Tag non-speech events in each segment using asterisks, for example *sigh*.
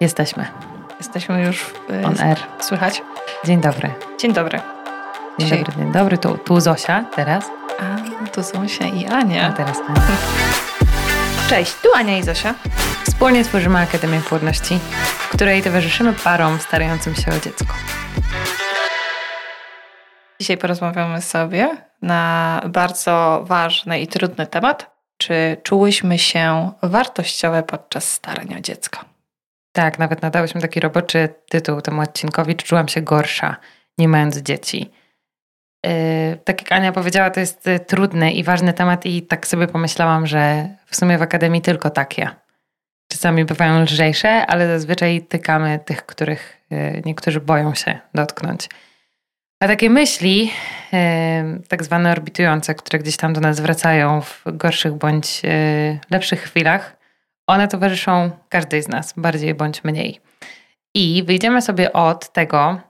Jesteśmy. Jesteśmy już y, On air. Słychać? Dzień dobry. Dzień dobry. Dzień dobry, dzień dobry. Tu, tu Zosia teraz. A, tu Zosia i A Ania. teraz Ania. *laughs* Cześć, tu Ania i Zosia. Wspólnie tworzymy Akademię Płodności, w której towarzyszymy parom starającym się o dziecko. Dzisiaj porozmawiamy sobie na bardzo ważny i trudny temat. Czy czułyśmy się wartościowe podczas starań o dziecko? Tak, nawet nadałyśmy taki roboczy tytuł temu odcinkowi, czułam się gorsza, nie mając dzieci. Yy, tak jak Ania powiedziała, to jest y, trudny i ważny temat i tak sobie pomyślałam, że w sumie w Akademii tylko takie. Czasami bywają lżejsze, ale zazwyczaj tykamy tych, których y, niektórzy boją się dotknąć. A takie myśli, yy, tak zwane orbitujące, które gdzieś tam do nas wracają w gorszych bądź lepszych chwilach, one towarzyszą każdej z nas, bardziej bądź mniej. I wyjdziemy sobie od tego,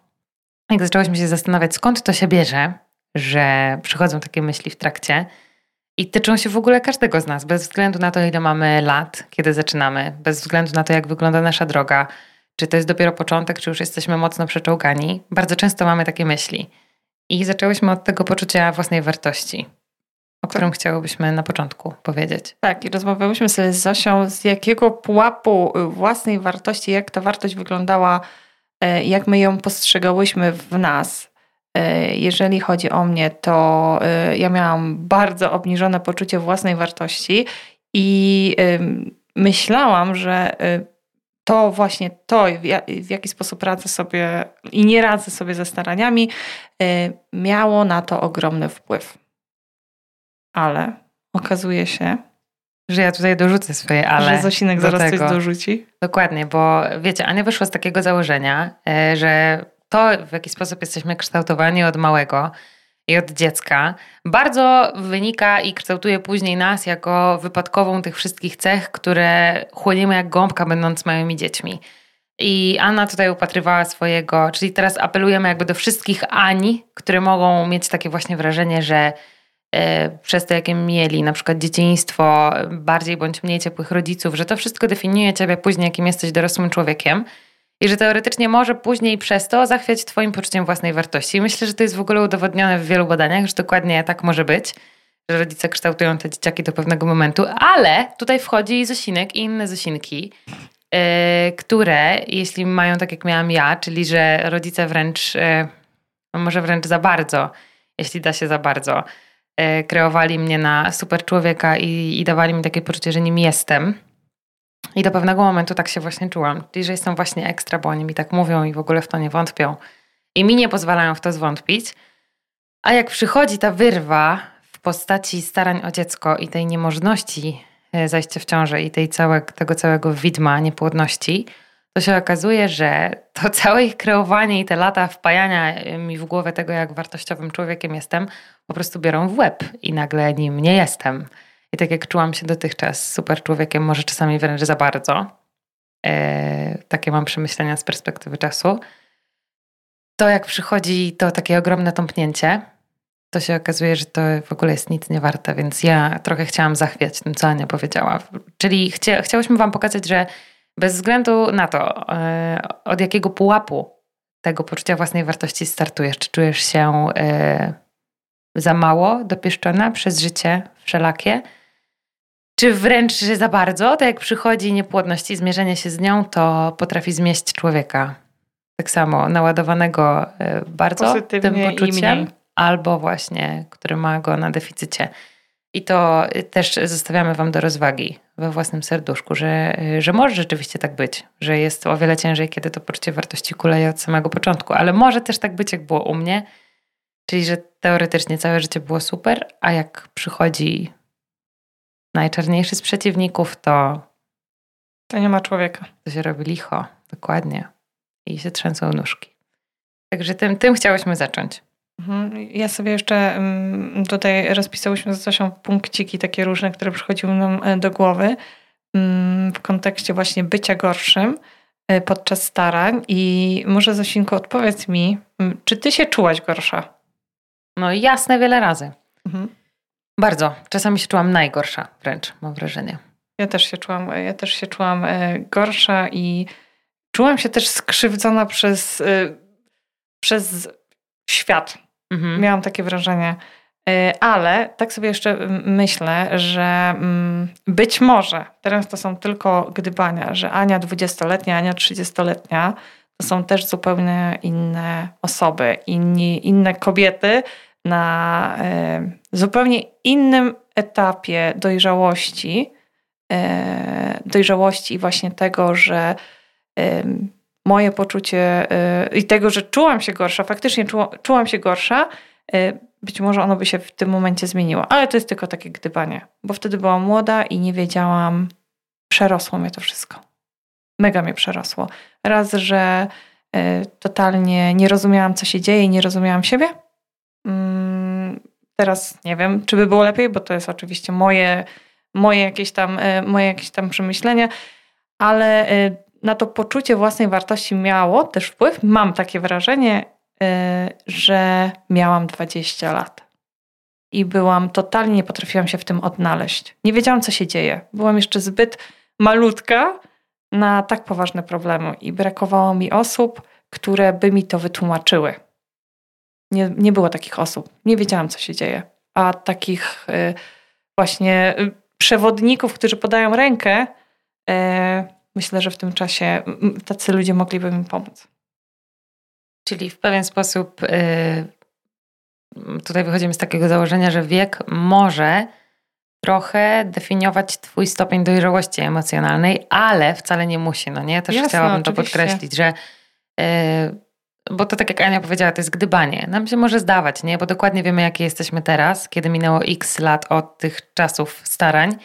jak zaczęłyśmy się zastanawiać, skąd to się bierze, że przychodzą takie myśli w trakcie i tyczą się w ogóle każdego z nas, bez względu na to, ile mamy lat, kiedy zaczynamy, bez względu na to, jak wygląda nasza droga, czy to jest dopiero początek, czy już jesteśmy mocno przeczołgani. Bardzo często mamy takie myśli. I zaczęłyśmy od tego poczucia własnej wartości, którym chciałybyśmy na początku powiedzieć. Tak, i rozmawiałyśmy sobie z Zosią, z jakiego pułapu własnej wartości, jak ta wartość wyglądała, e, jak my ją postrzegałyśmy w nas. E, Jeżeli chodzi o mnie, to e, ja miałam bardzo obniżone poczucie własnej wartości i myślałam, że to właśnie to, w ja- w jaki sposób radzę sobie i nie radzę sobie ze staraniami, miało na to ogromny wpływ. Ale okazuje się, Że ja tutaj dorzucę swoje ale. że Zosinek zaraz tego. coś dorzuci. Dokładnie, bo wiecie, Ania wyszła z takiego założenia, e, że to, w jaki sposób jesteśmy kształtowani od małego i od dziecka, bardzo wynika i kształtuje później nas jako wypadkową tych wszystkich cech, które chłoniemy jak gąbka, będąc małymi dziećmi. I Anna tutaj upatrywała swojego, czyli teraz apelujemy jakby do wszystkich Ani, które mogą mieć takie właśnie wrażenie, że przez to, jakie mieli na przykład dzieciństwo, bardziej bądź mniej ciepłych rodziców, że to wszystko definiuje ciebie później, jakim jesteś dorosłym człowiekiem i że teoretycznie może później przez to zachwiać twoim poczuciem własnej wartości. I myślę, że to jest w ogóle udowodnione w wielu badaniach, że dokładnie tak może być, że rodzice kształtują te dzieciaki do pewnego momentu, ale tutaj wchodzi Zosinek i inne Zosinki, yy, które, jeśli mają tak jak miałam ja, czyli że rodzice wręcz, yy, może wręcz za bardzo, jeśli da się za bardzo, e, kreowali mnie na super człowieka i, i dawali mi takie poczucie, że nim jestem. I do pewnego momentu tak się właśnie czułam. Czyli, że jestem właśnie ekstra, bo oni mi tak mówią i w ogóle w to nie wątpią. I mi nie pozwalają w to zwątpić. A jak przychodzi ta wyrwa w postaci starań o dziecko i tej niemożności e, zajścia w ciążę i tej całe, tego całego widma niepłodności, to się okazuje, że to *laughs* całe ich kreowanie i te lata wpajania mi w głowę tego, jak wartościowym człowiekiem jestem, po prostu biorą w łeb i nagle nim nie jestem. I tak jak czułam się dotychczas super człowiekiem, może czasami wręcz za bardzo, e, takie mam przemyślenia z perspektywy czasu, to jak przychodzi to takie ogromne tąpnięcie, to się okazuje, że to w ogóle jest nic nie warte, więc ja trochę chciałam zachwiać tym, co Ania powiedziała. Czyli chcia, chciałyśmy Wam pokazać, że bez względu na to, e, od jakiego pułapu tego poczucia własnej wartości startujesz, czy czujesz się e, za mało dopieszczona przez życie wszelakie, czy wręcz za bardzo, tak jak przychodzi niepłodność i zmierzenie się z nią, to potrafi zmieść człowieka. Tak samo naładowanego e, bardzo Pozytywnie tym poczuciem, albo właśnie, który ma go na deficycie. I to też zostawiamy Wam do rozwagi we własnym serduszku, że, y, że może rzeczywiście tak być, że jest o wiele ciężej, kiedy to poczucie wartości kuleje od samego początku, ale może też tak być, jak było u mnie, czyli że teoretycznie całe życie było super, a jak przychodzi najczarniejszy z przeciwników, to, To nie ma człowieka. to się robi licho, dokładnie, i się trzęsą nóżki. Także tym, tym chciałyśmy zacząć. Mhm. Ja sobie jeszcze mm, tutaj rozpisałyśmy z Zosią punkciki takie różne, które przychodziły nam e, do głowy mm, w kontekście właśnie bycia gorszym e, podczas starań i może Zosinku odpowiedz mi, mm, czy ty się czułaś gorsza? No jasne, wiele razy. Mhm. Bardzo. Czasami się czułam najgorsza wręcz, mam wrażenie. Ja też się czułam, ja też się czułam e, gorsza i czułam się też skrzywdzona przez, przez świat. Mhm. Miałam takie wrażenie. Y, ale tak sobie jeszcze myślę, że mm, być może, teraz to są tylko gdybania, że Ania 20-letnia, Ania 30-letnia to są też zupełnie inne osoby, inni, inne kobiety na y, zupełnie innym etapie dojrzałości, y, dojrzałości i właśnie tego, że moje poczucie i tego, że czułam się gorsza, faktycznie czułam się gorsza, być może ono by się w tym momencie zmieniło. Ale to jest tylko takie gdybanie, bo wtedy byłam młoda i nie wiedziałam, przerosło mnie to wszystko. Mega mnie przerosło. Raz, że y, totalnie nie rozumiałam, co się dzieje i nie rozumiałam siebie. Mm, teraz nie wiem, czy by było lepiej, bo to jest oczywiście moje, moje, jakieś, tam, y, moje jakieś tam przemyślenia, ale y, na to poczucie własnej wartości miało też wpływ. Mam takie wrażenie, Y, że miałam 20 lat. I byłam totalnie, nie potrafiłam się w tym odnaleźć. Nie wiedziałam, co się dzieje. Byłam jeszcze zbyt malutka na tak poważne problemy i brakowało mi osób, które by mi to wytłumaczyły. Nie, nie było takich osób. Nie wiedziałam, co się dzieje. A takich y, właśnie y, przewodników, którzy podają rękę, myślę, że w tym czasie tacy ludzie mogliby mi pomóc. Czyli w pewien sposób yy, tutaj wychodzimy z takiego założenia, że wiek może trochę definiować twój stopień dojrzałości emocjonalnej, ale wcale nie musi, no nie? Też Jasne, chciałabym oczywiście. to podkreślić, że yy, bo to tak jak Ania powiedziała, to jest gdybanie. Nam się może zdawać, nie? Bo dokładnie wiemy, jakie jesteśmy teraz, kiedy minęło x lat od tych czasów starań,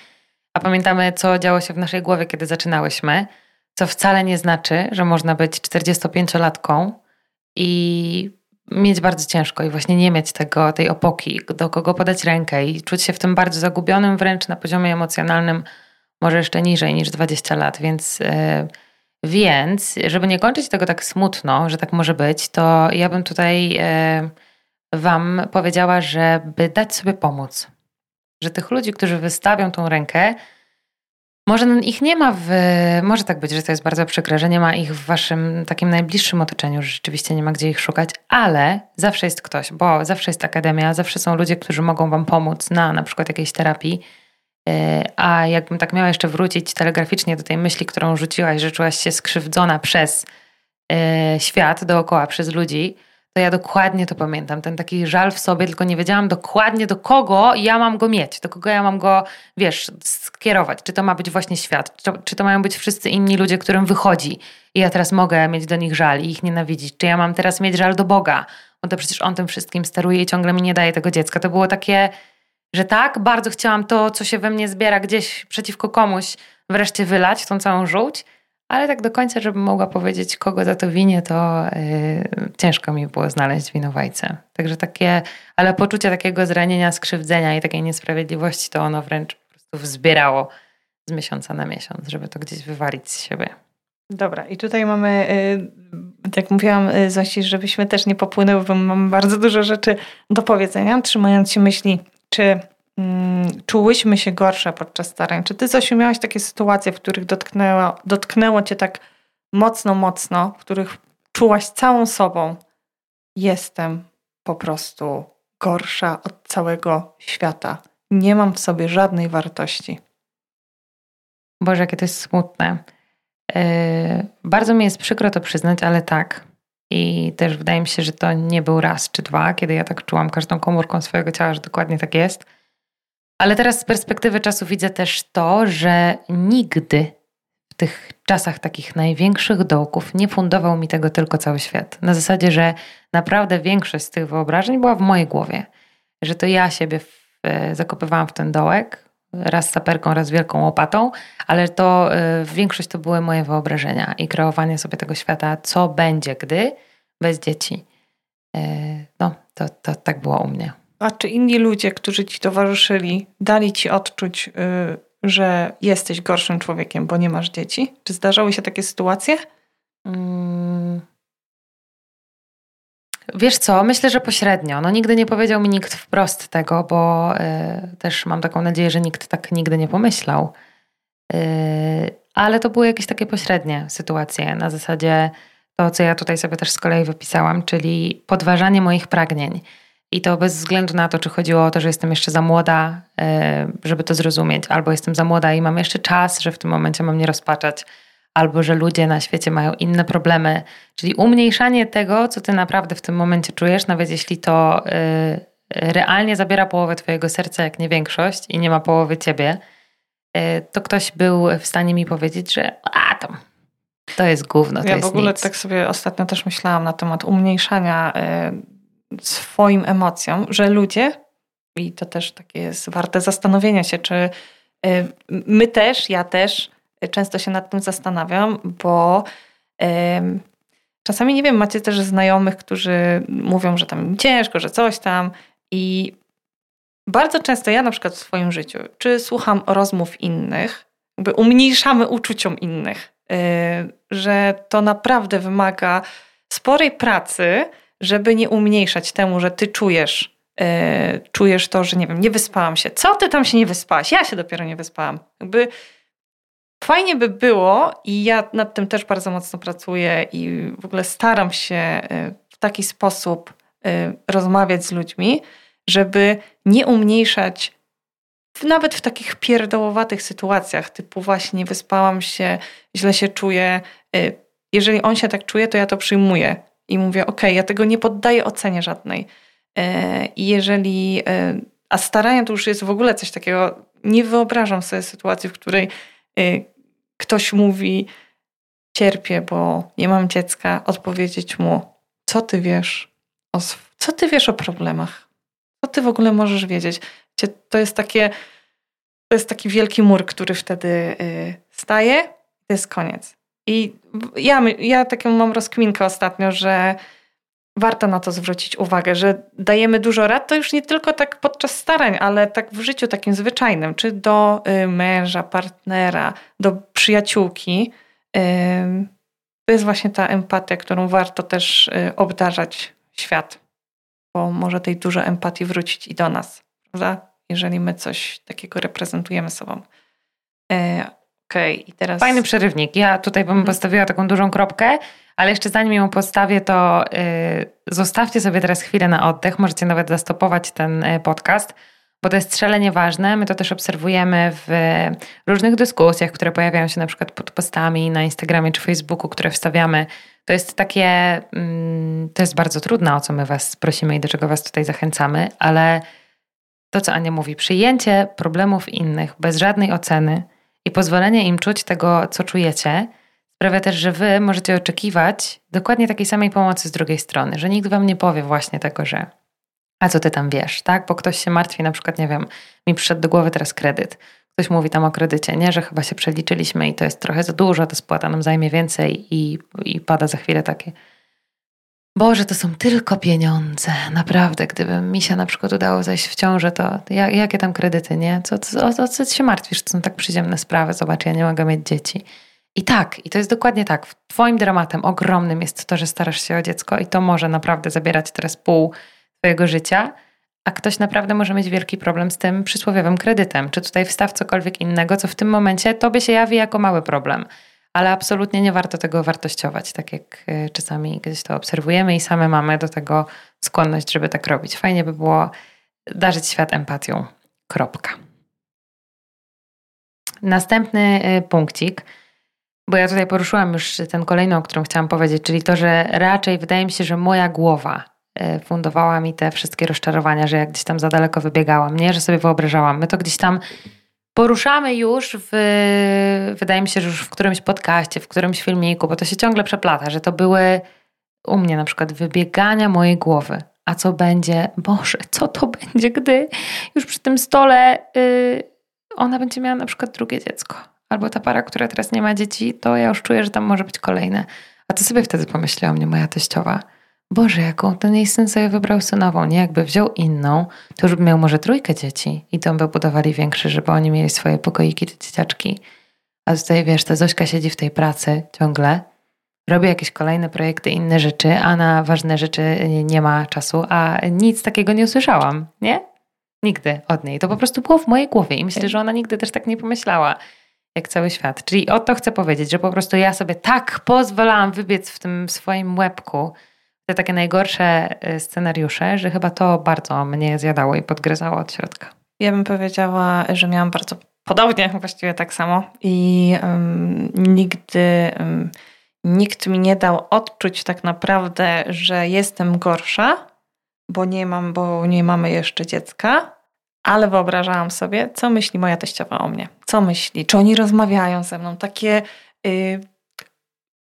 a pamiętamy, co działo się w naszej głowie, kiedy zaczynałyśmy, co wcale nie znaczy, że można być 45-latką i mieć bardzo ciężko i właśnie nie mieć tego, tej opoki, do kogo podać rękę i czuć się w tym bardzo zagubionym, wręcz na poziomie emocjonalnym, może jeszcze niżej niż 20 lat, więc. Yy, więc, żeby nie kończyć tego tak smutno, że tak może być, to ja bym tutaj yy, Wam powiedziała, żeby dać sobie pomóc. Że tych ludzi, którzy wystawią tą rękę, może ich nie ma w. Może tak być, że to jest bardzo przykre, że nie ma ich w waszym takim najbliższym otoczeniu, że rzeczywiście nie ma gdzie ich szukać, ale zawsze jest ktoś, bo zawsze jest akademia, zawsze są ludzie, którzy mogą wam pomóc na na przykład jakiejś terapii. E, a jakbym tak miała jeszcze wrócić telegraficznie do tej myśli, którą rzuciłaś, że czułaś się skrzywdzona przez e, świat dookoła, przez ludzi, to ja dokładnie to pamiętam. Ten taki żal w sobie, tylko nie wiedziałam dokładnie do kogo ja mam go mieć, do kogo ja mam go, wiesz, skierować. Czy to ma być właśnie świat, czy, czy to mają być wszyscy inni ludzie, którym wychodzi i ja teraz mogę mieć do nich żal i ich nienawidzić. Czy ja mam teraz mieć żal do Boga, bo to przecież On tym wszystkim steruje i ciągle mi nie daje tego dziecka. To było takie, że tak, bardzo chciałam to, co się we mnie zbiera gdzieś przeciwko komuś, wreszcie wylać, tą całą żółć ale tak do końca, żebym mogła powiedzieć, kogo za to winie, to yy, ciężko mi było znaleźć winowajcę. Także takie, ale poczucie takiego zranienia, skrzywdzenia i takiej niesprawiedliwości, to ono wręcz po prostu wzbierało z miesiąca na miesiąc, żeby to gdzieś wywalić z siebie. Dobra, i tutaj mamy, tak jak mówiłam, y, Zosi, żebyśmy też nie popłynęły, bo mam bardzo dużo rzeczy do powiedzenia, trzymając się myśli, czy czułyśmy się gorsze podczas starań. Czy ty, Zosiu, miałaś takie sytuacje, w których dotknęło, dotknęło cię tak mocno, mocno, w których czułaś całą sobą, jestem po prostu gorsza od całego świata. Nie mam w sobie żadnej wartości. Boże, jakie to jest smutne. Yy, bardzo mi jest przykro to przyznać, ale tak. I też wydaje mi się, że to nie był raz czy dwa, kiedy ja tak czułam każdą komórką swojego ciała, że dokładnie tak jest. Ale teraz z perspektywy czasu widzę też to, że nigdy w tych czasach takich największych dołków nie fundował mi tego tylko cały świat. Na zasadzie, że naprawdę większość z tych wyobrażeń była w mojej głowie. Że to ja siebie w, e, zakopywałam w ten dołek, raz saperką, raz wielką łopatą, ale to e, większość to były moje wyobrażenia i kreowanie sobie tego świata, co będzie, gdy bez dzieci. E, no, to, to tak było u mnie. A czy inni ludzie, którzy ci towarzyszyli, dali ci odczuć, yy, że jesteś gorszym człowiekiem, bo nie masz dzieci? Czy zdarzały się takie sytuacje? Hmm. Wiesz co, myślę, że pośrednio. No nigdy nie powiedział mi nikt wprost tego, bo y, też mam taką nadzieję, że nikt tak nigdy nie pomyślał. Y, ale to były jakieś takie pośrednie sytuacje na zasadzie to, co ja tutaj sobie też z kolei wypisałam, czyli podważanie moich pragnień. I to bez względu na to, czy chodziło o to, że jestem jeszcze za młoda, e, żeby to zrozumieć, albo jestem za młoda i mam jeszcze czas, że w tym momencie mam nie rozpaczać, albo że ludzie na świecie mają inne problemy. Czyli umniejszanie tego, co ty naprawdę w tym momencie czujesz, nawet jeśli to e, realnie zabiera połowę twojego serca, jak nie większość, i nie ma połowy ciebie, e, to ktoś był w stanie mi powiedzieć, że a to, to jest gówno, to ja w ogóle nic. tak sobie ostatnio też myślałam na temat umniejszania swoim emocjom, że ludzie, i to też takie jest warte zastanowienia się, czy y, my też, ja też często się nad tym zastanawiam, bo czasami nie wiem, macie też znajomych, którzy mówią, że tam ciężko, że coś tam i bardzo często ja na przykład w swoim życiu, czy słucham rozmów innych, jakby umniejszamy uczuciom innych, y, że to naprawdę wymaga sporej pracy, żeby nie umniejszać temu, że ty czujesz, yy, czujesz to, że nie wiem, nie wyspałam się. Co ty tam się nie wyspałaś? Ja się dopiero nie wyspałam. Jakby fajnie by było i ja nad tym też bardzo mocno pracuję i w ogóle staram się e, w taki sposób yy, rozmawiać z ludźmi, żeby nie umniejszać nawet w takich pierdołowatych sytuacjach, typu właśnie nie wyspałam się, źle się czuję. Jeżeli on się tak czuje, to ja to przyjmuję i mówię, ok, ja tego nie poddaję ocenie żadnej. E, I jeżeli, e, a staranie to już jest w ogóle coś takiego, nie wyobrażam sobie sytuacji, w której e, ktoś mówi, cierpię, bo nie mam dziecka, odpowiedzieć mu, co ty wiesz o, co ty wiesz o problemach? Co ty w ogóle możesz wiedzieć? To jest takie, to jest taki wielki mur, który wtedy staje, to jest koniec. I ja, ja taką mam rozkminkę ostatnio, że warto na to zwrócić uwagę, że dajemy dużo rad, to już nie tylko tak podczas starań, ale tak w życiu takim zwyczajnym, czy do y, męża, partnera, do przyjaciółki. To jest właśnie ta empatia, którą warto też y, obdarzać świat, bo może tej dużo empatii wrócić i do nas, prawda? Jeżeli my coś takiego reprezentujemy sobą. E, okay, i teraz... Fajny przerywnik. Ja tutaj bym mhm. postawiła taką dużą kropkę, ale jeszcze zanim ją postawię, to yy, zostawcie sobie teraz chwilę na oddech. Możecie nawet zastopować ten y, podcast, bo to jest strzelenie ważne. My to też obserwujemy w różnych dyskusjach, które pojawiają się na przykład pod postami na Instagramie czy Facebooku, które wstawiamy. To jest takie, mm, to jest bardzo trudne, o co my Was prosimy i do czego Was tutaj zachęcamy, ale to, co Ania mówi, przyjęcie problemów innych bez żadnej oceny, i pozwolenie im czuć tego, co czujecie, sprawia też, że wy możecie oczekiwać dokładnie takiej samej pomocy z drugiej strony, że nikt wam nie powie właśnie tego, że a co ty tam wiesz, tak? Bo ktoś się martwi, na przykład, nie wiem, mi przyszedł do głowy teraz kredyt. Ktoś mówi tam o kredycie, nie, że chyba się przeliczyliśmy i to jest trochę za dużo, to spłata nam zajmie więcej i, i pada za chwilę takie Boże, to są tylko pieniądze. Naprawdę, gdyby mi się na przykład udało zejść w ciążę, to jak, jakie tam kredyty, nie? Co, co, o, co się martwisz? To są tak przyziemne sprawy. Zobacz, ja nie mogę mieć dzieci. I tak, i to jest dokładnie tak. Twoim dramatem ogromnym jest to, że starasz się o dziecko i to może naprawdę zabierać teraz pół twojego życia, a ktoś naprawdę może mieć wielki problem z tym przysłowiowym kredytem. Czy tutaj wstaw cokolwiek innego, co w tym momencie tobie się jawi jako mały problem ale absolutnie nie warto tego wartościować, tak jak e, czasami gdzieś to obserwujemy i same mamy do tego skłonność, żeby tak robić. Fajnie by było darzyć świat empatią. Kropka. Następny e, punkcik, bo ja tutaj poruszyłam już ten kolejną, o którą chciałam powiedzieć, czyli to, że raczej wydaje mi się, że moja głowa e, fundowała mi te wszystkie rozczarowania, że jak gdzieś tam za daleko wybiegałam, nie, że sobie wyobrażałam. My to gdzieś tam poruszamy już w, wydaje mi się, że już w którymś podcaście, w którymś filmiku, bo to się ciągle przeplata, że to były u mnie na przykład wybiegania mojej głowy. A co będzie, Boże, co to będzie, gdy już przy tym stole yy, ona będzie miała na przykład drugie dziecko. Albo ta para, która teraz nie ma dzieci, to ja już czuję, że tam może być kolejne. A co sobie wtedy pomyślała o mnie moja teściowa? Boże, jaką ten jej syn sobie wybrał synową, nie? Jakby wziął inną, to już by miał może trójkę dzieci i to by budowali większy, żeby oni mieli swoje pokoiki czy dzieciaczki. A tutaj wiesz, ta Zośka siedzi w tej pracy ciągle, robi jakieś kolejne projekty, inne rzeczy, a na ważne rzeczy nie ma czasu, a nic takiego nie usłyszałam, nie? Nigdy od niej. To po prostu było w mojej głowie i myślę, że ona nigdy też tak nie pomyślała. jak cały świat. Czyli o to chcę powiedzieć, że po prostu ja sobie tak pozwalałam wybiec w tym swoim łebku te takie najgorsze y, scenariusze, że chyba to bardzo mnie zjadało i podgryzało od środka. Ja bym powiedziała, że miałam bardzo podobnie, właściwie tak samo. I um, nigdy um, nikt mi nie dał odczuć tak naprawdę, że jestem gorsza, bo nie mam, bo nie mamy jeszcze dziecka, ale wyobrażałam sobie, co myśli moja teściowa o mnie, co myśli, czy oni rozmawiają ze mną, takie yy,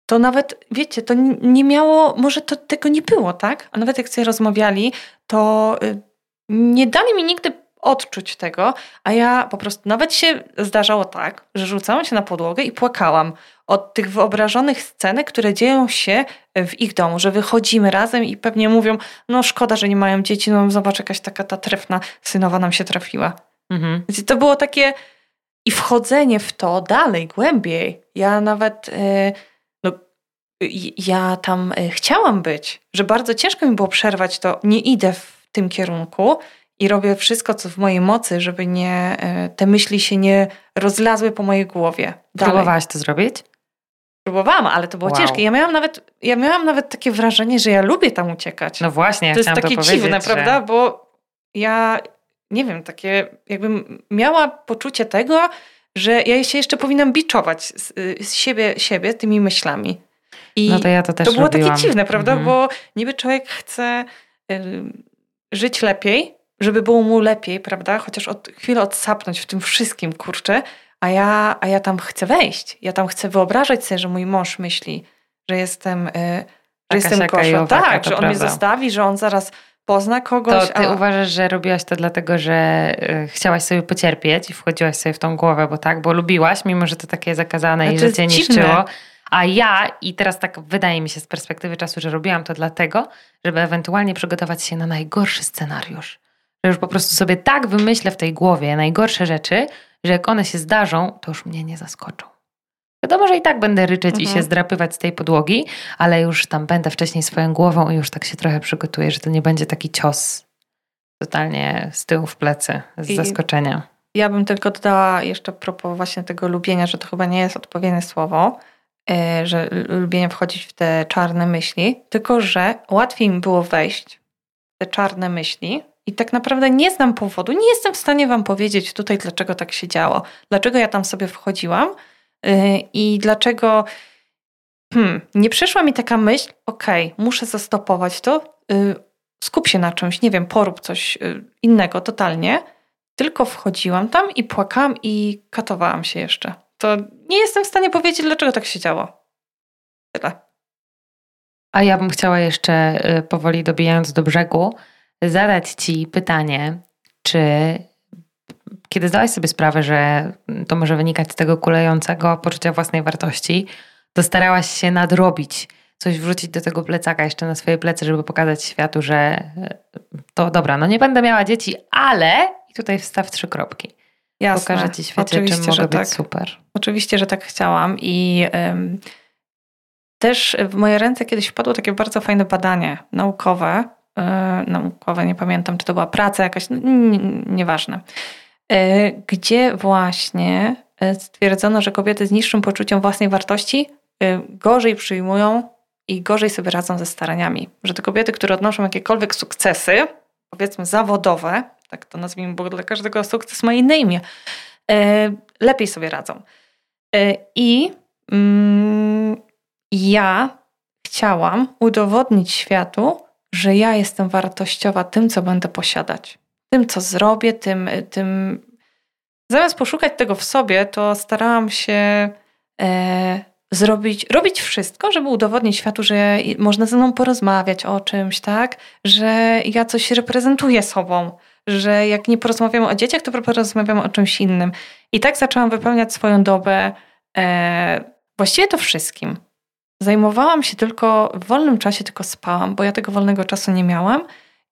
to nawet, wiecie, to nie miało, może to tego nie było, tak? A nawet jak sobie rozmawiali, to yy, nie dali mi nigdy odczuć tego, a ja po prostu nawet się zdarzało tak, że rzucałam się na podłogę i płakałam od tych wyobrażonych scenek, które dzieją się w ich domu, że wychodzimy razem i pewnie mówią, no szkoda, że nie mają dzieci, no zobacz, jakaś taka ta trefna synowa nam się trafiła. Mhm. Więc to było takie i wchodzenie w to dalej, głębiej. Ja nawet, yy, ja tam e, chciałam być, że bardzo ciężko mi było przerwać to, nie idę w tym kierunku, i robię wszystko, co w mojej mocy, żeby nie, e, te myśli się nie rozlazły po mojej głowie. Dalej. Próbowałaś to zrobić? Próbowałam, ale to było wow. ciężkie. Ja miałam, nawet, ja miałam nawet takie wrażenie, że ja lubię tam uciekać. No właśnie, ja To jest takie to dziwne, że... prawda? Bo ja, nie wiem, takie jakbym miała poczucie tego, że ja się jeszcze powinnam biczować z, z siebie, siebie tymi myślami. I no to ja to też To było robiłam. takie dziwne, prawda? Mhm. Bo niby człowiek chce y, żyć lepiej, żeby było mu lepiej, prawda? Chociaż od chwilę odsapnąć w tym wszystkim, kurczę, a ja, a ja tam chcę wejść. Ja tam chcę wyobrażać sobie, że mój mąż myśli, że jestem, yy, że jestem gorsza. Tak, że on prawda. mnie zostawi, że on zaraz pozna kogoś. To ty a... uważasz, że robiłaś to dlatego, że y, chciałaś sobie pocierpieć i wchodziłaś sobie w tą głowę, bo tak, bo lubiłaś, mimo że to takie zakazane znaczy, i że cię niszczyło. A ja, i teraz tak wydaje mi się z perspektywy czasu, że robiłam to dlatego, żeby ewentualnie przygotować się na najgorszy scenariusz że już po prostu sobie tak wymyślę w tej głowie najgorsze rzeczy, że jak one się zdarzą, to już mnie nie zaskoczą. Wiadomo, że i tak będę ryczeć mhm. i się mhm. zdrapywać z tej podłogi, ale już tam będę wcześniej swoją głową i już tak się trochę przygotuję, że to nie będzie taki cios totalnie z tyłu w plecy, z I zaskoczenia. Ja bym tylko dodała jeszcze propos właśnie tego lubienia, że to chyba nie jest odpowiednie słowo, że lubienie wchodzić w te czarne myśli, tylko że łatwiej mi było wejść w te czarne myśli, i tak naprawdę nie znam powodu, nie jestem w stanie Wam powiedzieć tutaj, dlaczego tak się działo, dlaczego ja tam sobie wchodziłam yy, i dlaczego hmm, nie przyszła mi taka myśl, okej, okay, muszę zastopować to, yy, skup się na czymś, nie wiem, porób coś yy, innego totalnie. Tylko wchodziłam tam i płakałam i katowałam się jeszcze. To nie jestem w stanie powiedzieć, dlaczego tak się działo. Tyle. A ja bym chciała jeszcze y, powoli dobijając do brzegu, zadać Ci pytanie, czy kiedy zdałaś sobie sprawę, że to może wynikać z tego kulejącego poczucia własnej wartości, to starałaś się nadrobić, coś wrzucić do tego plecaka jeszcze na swoje plecy, żeby pokazać światu, że to dobra, no nie będę miała dzieci, ale i tutaj wstaw trzy kropki. Jasne. Pokażę Ci świecie, Oczywiście, czym mogę być tak. super. Oczywiście, że tak chciałam i też w moje ręce kiedyś wpadło takie bardzo fajne badanie naukowe, E, naukowe, nie pamiętam, czy to była praca jakaś, no, nieważne, e, gdzie właśnie e, stwierdzono, że kobiety z niższym poczuciem własnej wartości gorzej przyjmują i gorzej sobie radzą ze staraniami. Że te kobiety, które odnoszą jakiekolwiek sukcesy, powiedzmy zawodowe, tak to nazwijmy, bo dla każdego sukces ma inne imię, lepiej sobie radzą. I mm, ja chciałam udowodnić światu, że ja jestem wartościowa tym, co będę posiadać. Tym, co zrobię, tym, tym. Zamiast poszukać tego w sobie, to starałam się e, zrobić, robić wszystko, żeby udowodnić światu, że można ze mną porozmawiać o czymś, tak? Że ja coś reprezentuję sobą, że jak nie porozmawiamy o dzieciach, to porozmawiamy o czymś innym. I tak zaczęłam wypełniać swoją dobę e, właściwie to wszystkim. Zajmowałam się tylko, w wolnym czasie tylko spałam, bo ja tego wolnego czasu nie miałam.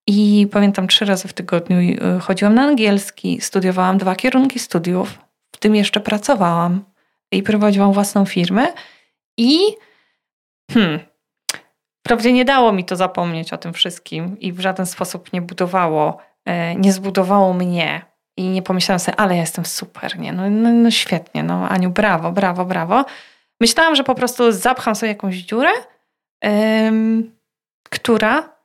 I pamiętam, trzy razy w tygodniu y, chodziłam na angielski, studiowałam dwa kierunki studiów, w tym jeszcze pracowałam i prowadziłam własną firmę. I hmm, wprawdzie nie dało mi to zapomnieć o tym wszystkim i w żaden sposób nie budowało, nie zbudowało mnie I nie pomyślałam sobie, ale ja jestem super, nie? No, no, no świetnie, no Aniu, brawo, brawo, brawo. Myślałam, że po prostu zapcham sobie jakąś dziurę, ym, która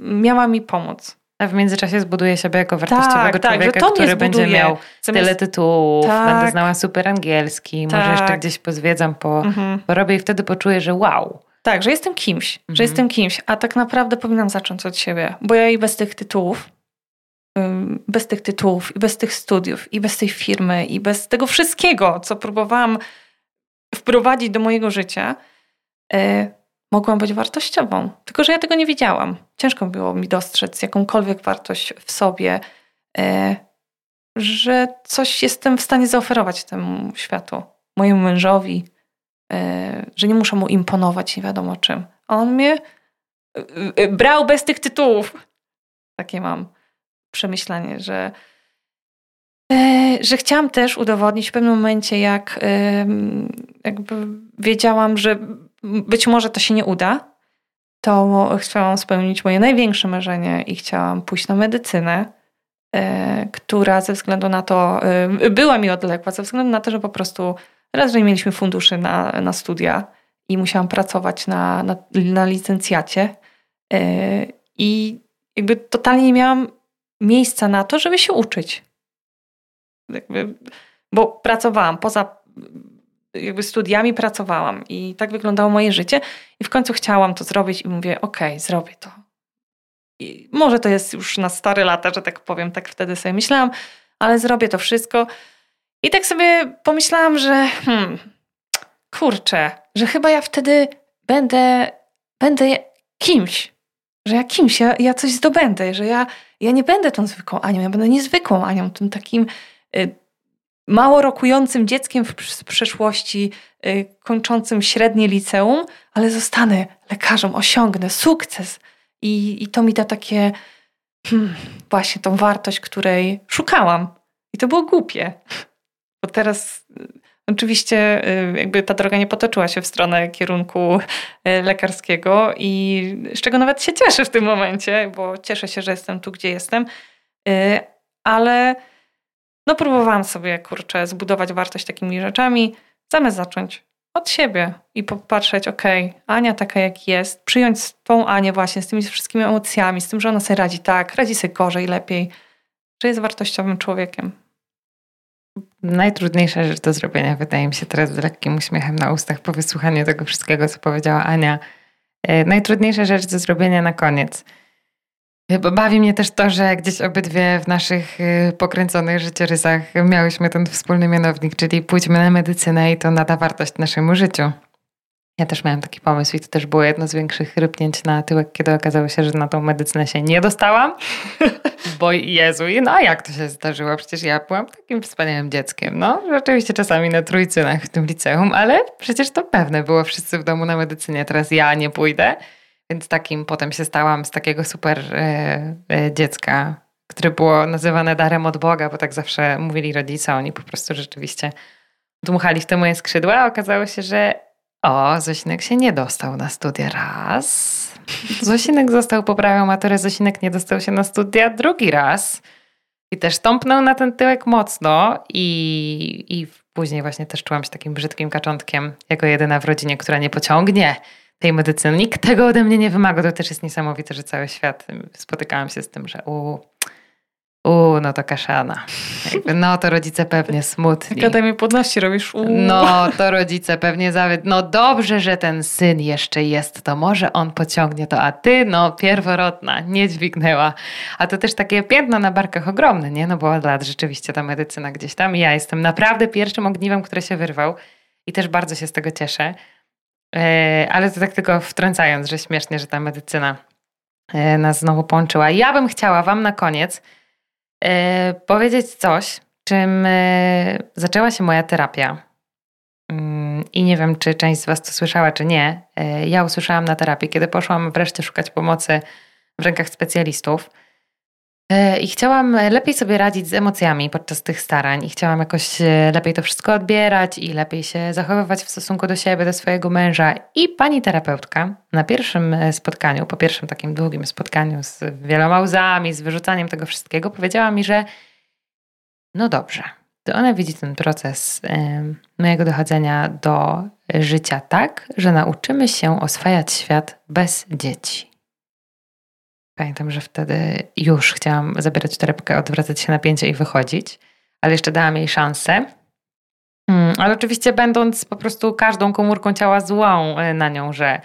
miała mi pomóc. A w międzyczasie zbuduję siebie jako wartościowego tak, człowieka, tak, który będzie miał Zamiast... tyle tytułów, tak. będę znała super angielski, tak. może jeszcze gdzieś pozwiedzam, po, mhm. porobię i wtedy poczuję, że wow. Tak, że jestem kimś, mhm. że jestem kimś, a tak naprawdę powinnam zacząć od siebie, bo ja i bez tych tytułów, bez tych tytułów, i bez tych studiów, i bez tej firmy, i bez tego wszystkiego, co próbowałam wprowadzić do mojego życia, e, mogłam być wartościową. Tylko, że ja tego nie widziałam. Ciężko było mi dostrzec jakąkolwiek wartość w sobie, e, że coś jestem w stanie zaoferować temu światu, mojemu mężowi, e, że nie muszę mu imponować nie wiadomo czym. A on mnie brał bez tych tytułów. Takie mam przemyślenie, że, że chciałam też udowodnić w pewnym momencie, jak jakby wiedziałam, że być może to się nie uda, to chciałam spełnić moje największe marzenie i chciałam pójść na medycynę, e, która ze względu na to e, była mi odległa, ze względu na to, że po prostu raz, że nie mieliśmy funduszy na, na studia i musiałam pracować na, na, na licencjacie e, i jakby totalnie nie miałam miejsca na to, żeby się uczyć. Jakby, bo pracowałam poza jakby studiami pracowałam i tak wyglądało moje życie i w końcu chciałam to zrobić i mówię, okej, okay, zrobię to. I może to jest już na stare lata, że tak powiem, tak wtedy sobie myślałam, ale zrobię to wszystko. I tak sobie pomyślałam, że hmm, kurczę, że chyba ja wtedy będę, będę kimś, że ja kimś, ja, ja coś zdobędę, że ja, ja nie będę tą zwykłą Anią, ja będę niezwykłą Anią, tym takim y, mało rokującym dzieckiem w przeszłości, y, kończącym średnie liceum, ale zostanę lekarzem, osiągnę sukces. I, i to mi da takie, hmm, właśnie tą wartość, której szukałam. I to było głupie, bo teraz y, oczywiście y, jakby ta droga nie potoczyła się w stronę kierunku lekarskiego i z czego nawet się cieszę w tym momencie, bo cieszę się, że jestem tu, gdzie jestem, ale no próbowałam sobie, kurczę, zbudować wartość takimi rzeczami, zamiast zacząć od siebie i popatrzeć, okej, Ania taka jak jest, przyjąć tą Anię właśnie z tymi wszystkimi emocjami, z tym, że ona sobie radzi tak, radzi sobie gorzej, lepiej, że jest wartościowym człowiekiem. Najtrudniejsza rzecz do zrobienia, wydaje mi się teraz z lekkim uśmiechem na ustach po wysłuchaniu tego wszystkiego, co powiedziała Ania. E, najtrudniejsza rzecz do zrobienia na koniec – Bawi mnie też to, że gdzieś obydwie w naszych y, pokręconych życiorysach miałyśmy ten wspólny mianownik, czyli pójdźmy na medycynę i to nada wartość naszemu życiu. Ja też miałam taki pomysł i to też było jedno z większych rypnięć na tyłek, kiedy okazało się, że na tą medycynę się nie dostałam. *laughs* Bo Jezu, no a jak to się zdarzyło? Przecież ja byłam takim wspaniałym dzieckiem. No, rzeczywiście czasami na trójcynach w tym liceum, ale przecież to pewne było wszyscy w domu na medycynie. Teraz ja nie pójdę. Więc takim potem się stałam z takiego super e, e, dziecka, które było nazywane darem od Boga, bo tak zawsze mówili rodzice, oni po prostu rzeczywiście dmuchali w te moje skrzydła, okazało się, że o, Zosinek się nie dostał na studia raz. Zosinek został, poprawiał maturę, Zosinek nie dostał się na studia drugi raz. I też tąpnął na ten tyłek mocno i, i później właśnie też czułam się takim brzydkim kaczątkiem, jako jedyna w rodzinie, która nie pociągnie tej medycyny. Nikt tego ode mnie nie wymaga. To też jest niesamowite, że cały świat spotykałam się z tym, że u, u no to kaszana. Jakby, no to rodzice pewnie smutni. Akademię Podności robisz. No to rodzice pewnie zawyd. No dobrze, że ten syn jeszcze jest, to może on pociągnie to, a ty no pierworodna, nie dźwignęła. A to też takie piętno na barkach ogromne, nie? No bo od lat rzeczywiście ta medycyna gdzieś tam. Ja jestem naprawdę pierwszym ogniwem, który się wyrwał i też bardzo się z tego cieszę. E, ale to tak tylko wtrącając, że śmiesznie, że ta medycyna e, nas znowu połączyła. Ja bym chciała Wam na koniec powiedzieć coś, czym zaczęła się moja terapia. Mm, I nie wiem, czy część z Was to słyszała, czy nie. Ja usłyszałam na terapii, kiedy poszłam wreszcie szukać pomocy w rękach specjalistów. E, I chciałam lepiej sobie radzić z emocjami podczas tych starań, i chciałam jakoś e, lepiej to wszystko odbierać i lepiej się zachowywać w stosunku do siebie, do swojego męża. I pani terapeutka na pierwszym e, spotkaniu, po pierwszym takim długim spotkaniu z wieloma łzami, z wyrzucaniem tego wszystkiego, powiedziała mi, że No dobrze. To ona widzi ten proces mojego dochodzenia do życia tak, że nauczymy się oswajać świat bez dzieci. Pamiętam, że wtedy już chciałam zabierać torebkę, odwracać się napięcie i wychodzić, ale jeszcze dałam jej szansę. Hmm, ale oczywiście będąc po prostu każdą komórką ciała złą e, na nią, że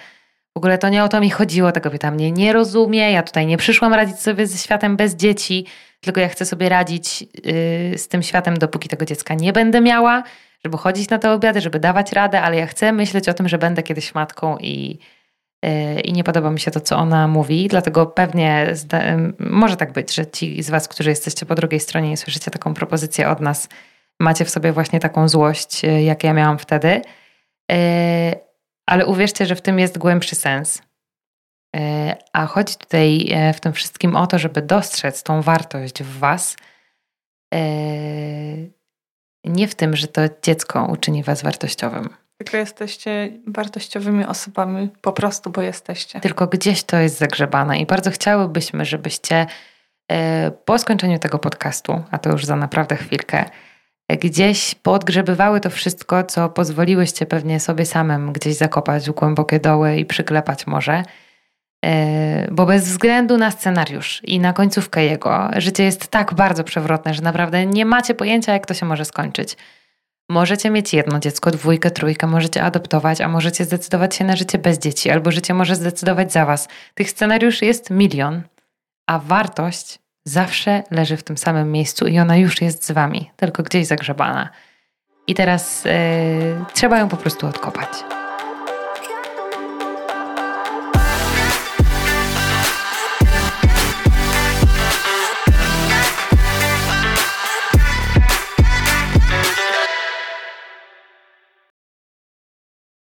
w ogóle to nie o to mi chodziło, ta kobieta mnie nie rozumie, ja tutaj nie przyszłam radzić sobie ze światem bez dzieci, tylko ja chcę sobie radzić yy, z tym światem, dopóki tego dziecka nie będę miała, żeby chodzić na te obiady, żeby dawać radę, ale ja chcę myśleć o tym, że będę kiedyś matką i, i nie podoba mi się to, co ona mówi, dlatego pewnie może tak być, że ci z Was, którzy jesteście po drugiej stronie i słyszycie taką propozycję od nas, macie w sobie właśnie taką złość, yy, jak ja miałam wtedy. Yy, ale uwierzcie, że w tym jest głębszy sens. E, a chodzi tutaj e, w tym wszystkim o to, żeby dostrzec tą wartość w Was. E, nie w tym, że to dziecko uczyni Was wartościowym. Tylko jesteście wartościowymi osobami, po prostu, bo jesteście. Tylko gdzieś to jest zagrzebane i bardzo chciałybyśmy, żebyście po skończeniu tego podcastu, a to już za naprawdę chwilkę, gdzieś podgrzebywały to wszystko, co pozwoliłyście pewnie sobie samym gdzieś zakopać w głębokie doły i przyklepać może. E, bo bez względu na scenariusz i na końcówkę jego, życie jest tak bardzo przewrotne, że naprawdę nie macie pojęcia, jak to się może skończyć. Możecie mieć jedno dziecko, dwójkę, trójkę, możecie adoptować, a możecie zdecydować się na życie bez dzieci, albo życie może zdecydować za was. Tych scenariuszy jest milion, a wartość zawsze leży w tym samym miejscu i ona już jest z wami, tylko gdzieś zagrzebana. I teraz yy, trzeba ją po prostu odkopać.